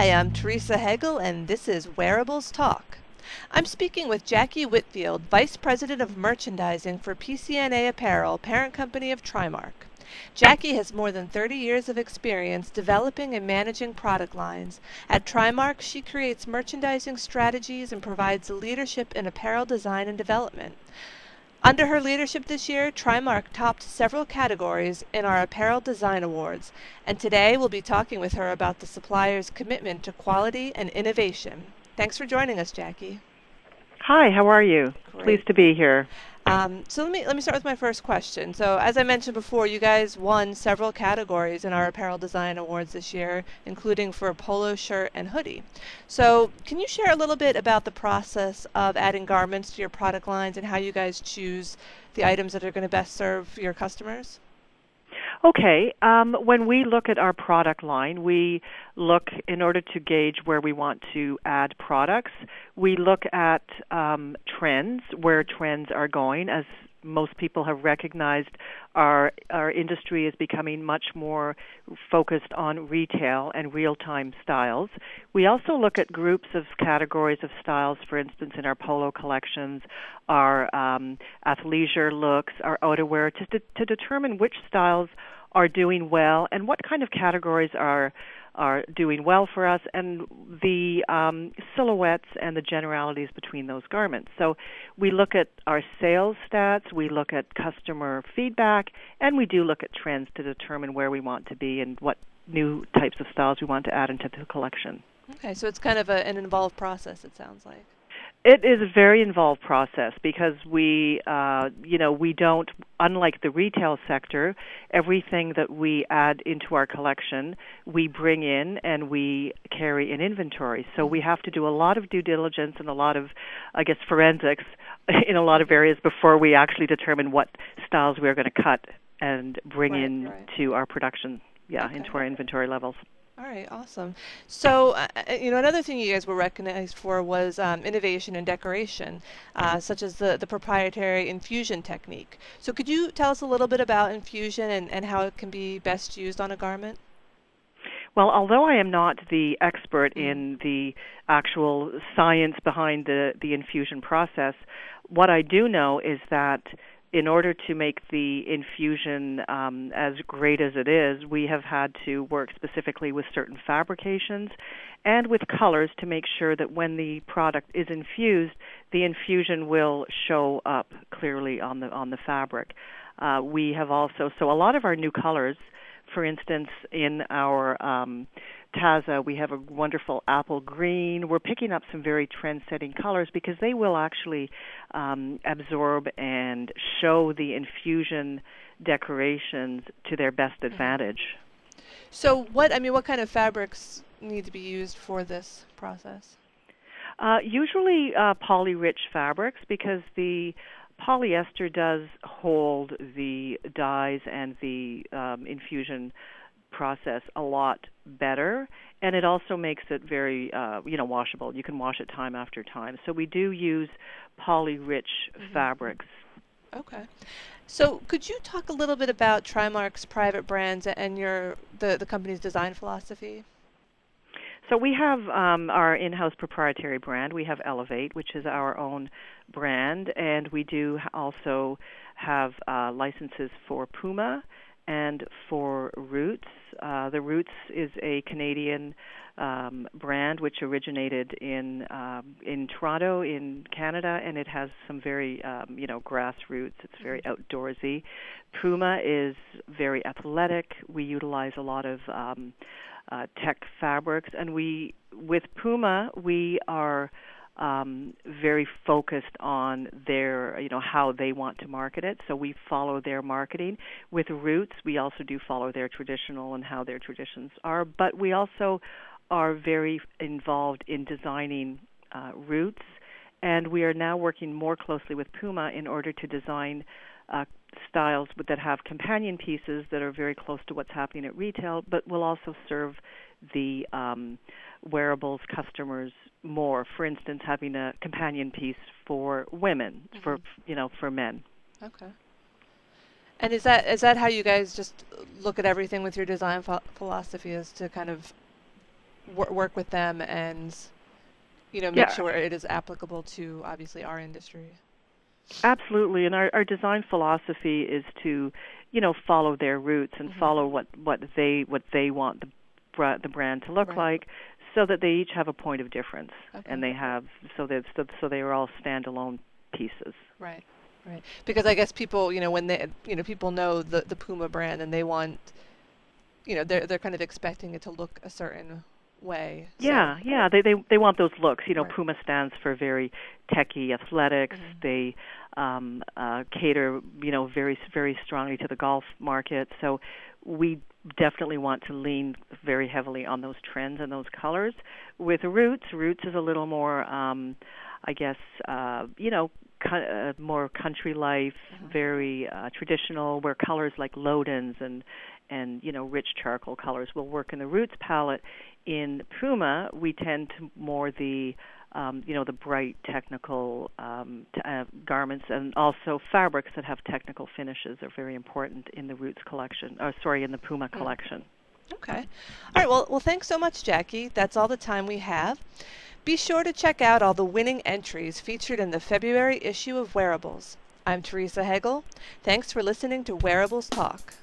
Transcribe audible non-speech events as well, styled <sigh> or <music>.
Hi, I'm Teresa Hegel, and this is Wearables Talk. I'm speaking with Jackie Whitfield, Vice President of Merchandising for PCNA Apparel, parent company of Trimark. Jackie has more than 30 years of experience developing and managing product lines. At Trimark, she creates merchandising strategies and provides leadership in apparel design and development. Under her leadership this year, Trimark topped several categories in our Apparel Design Awards, and today we'll be talking with her about the supplier's commitment to quality and innovation. Thanks for joining us, Jackie. Hi, how are you? Great. Pleased to be here. Um, so let me let me start with my first question. So as I mentioned before, you guys won several categories in our apparel design awards this year, including for a polo shirt and hoodie. So can you share a little bit about the process of adding garments to your product lines and how you guys choose the items that are going to best serve your customers? Okay. Um, when we look at our product line, we look in order to gauge where we want to add products. We look at um, trends, where trends are going. As most people have recognized our our industry is becoming much more focused on retail and real-time styles. We also look at groups of categories of styles, for instance, in our polo collections, our um, athleisure looks, our outerwear, to, de- to determine which styles are doing well and what kind of categories are are doing well for us and the um, silhouettes and the generalities between those garments. So we look at our sales stats, we look at customer feedback, and we do look at trends to determine where we want to be and what new types of styles we want to add into the collection. Okay, so it's kind of a, an involved process, it sounds like. It is a very involved process because we, uh, you know, we don't, unlike the retail sector, everything that we add into our collection, we bring in and we carry in inventory. So we have to do a lot of due diligence and a lot of, I guess, forensics <laughs> in a lot of areas before we actually determine what styles we're going to cut and bring right, in right. to our production, yeah, Okay. into our inventory levels. All right, awesome. So, uh, uh, you know, another thing you guys were recognized for was um, innovation and decoration, uh, such as the, the proprietary infusion technique. So, could you tell us a little bit about infusion and, and how it can be best used on a garment? Well, although I am not the expert in the actual science behind the, the infusion process, what I do know is that in order to make the infusion um, as great as it is, we have had to work specifically with certain fabrications and with colors to make sure that when the product is infused, the infusion will show up clearly on the on the fabric. Uh, we have also so a lot of our new colors, for instance, in our um, Taza, we have a wonderful apple green. We're picking up some very trend-setting colors because they will actually um, absorb and show the infusion decorations to their best advantage. So, what I mean, what kind of fabrics need to be used for this process? Uh, usually uh, poly-rich fabrics because the polyester does hold the dyes and the um, infusion process a lot better and it also makes it very uh, you know washable. You can wash it time after time. So we do use poly rich fabrics. Okay. So, could you talk a little bit about Trimark's private brands and your the, the company's design philosophy? so we have um, our in-house proprietary brand. We have elevate which is our own brand and we do also have uh, licenses for puma and for Roots. Uh, the Roots is a Canadian um, brand which originated in um, in Toronto, in Canada, and it has some very um, you know grassroots. It's very outdoorsy. Puma is very athletic. We utilize a lot of um, uh, tech fabrics, and we with Puma we are um, very focused on their, you know, how they want to market it. So we follow their marketing. With Roots, we also do follow their traditional and how their traditions are, but we also are very involved in designing uh, Roots, and we are now working more closely with Puma in order to design uh, styles that have companion pieces that are very close to what's happening at retail, but will also serve the um, wearables customers more. For instance, having a companion piece for women, for you know, for men. Okay. And is that is that how you guys just look at everything with your design pho- philosophy? Is to kind of wor- work with them and you know make Yeah. sure it is applicable to obviously our industry. Absolutely, and our, our design philosophy is to, you know, follow their roots and Mhm. follow what what they what they want the the brand to look Right. like, so that they each have a point of difference, Okay. and they have so that so, so they are all standalone pieces. Right. Right. Because I guess people, you know, when they you know, people know the the Puma brand and they want you know, they're they're kind of expecting it to look a certain way. so- Yeah, yeah, they they they want those looks. You know, Right. Puma stands for very techy athletics. Mhm. They um, uh, cater, you know, very very strongly to the golf market. So we definitely want to lean very heavily on those trends and those colors. With Roots, Roots is a little more, um, I guess, uh, you know. co- Uh, more country life, Mhm. very uh, traditional, where colors like Lodens and and you know rich charcoal colors will work in the roots palette. In Puma, we tend to more the um, you know the bright technical um, t- uh, garments and also fabrics that have technical finishes are very important in the Roots collection. Or sorry, in the Puma Mm. collection. Okay. All right. Well, well, thanks so much, Jackie. That's all the time we have. Be sure to check out all the winning entries featured in the February issue of Wearables. I'm Teresa Hegel. Thanks for listening to Wearables Talk.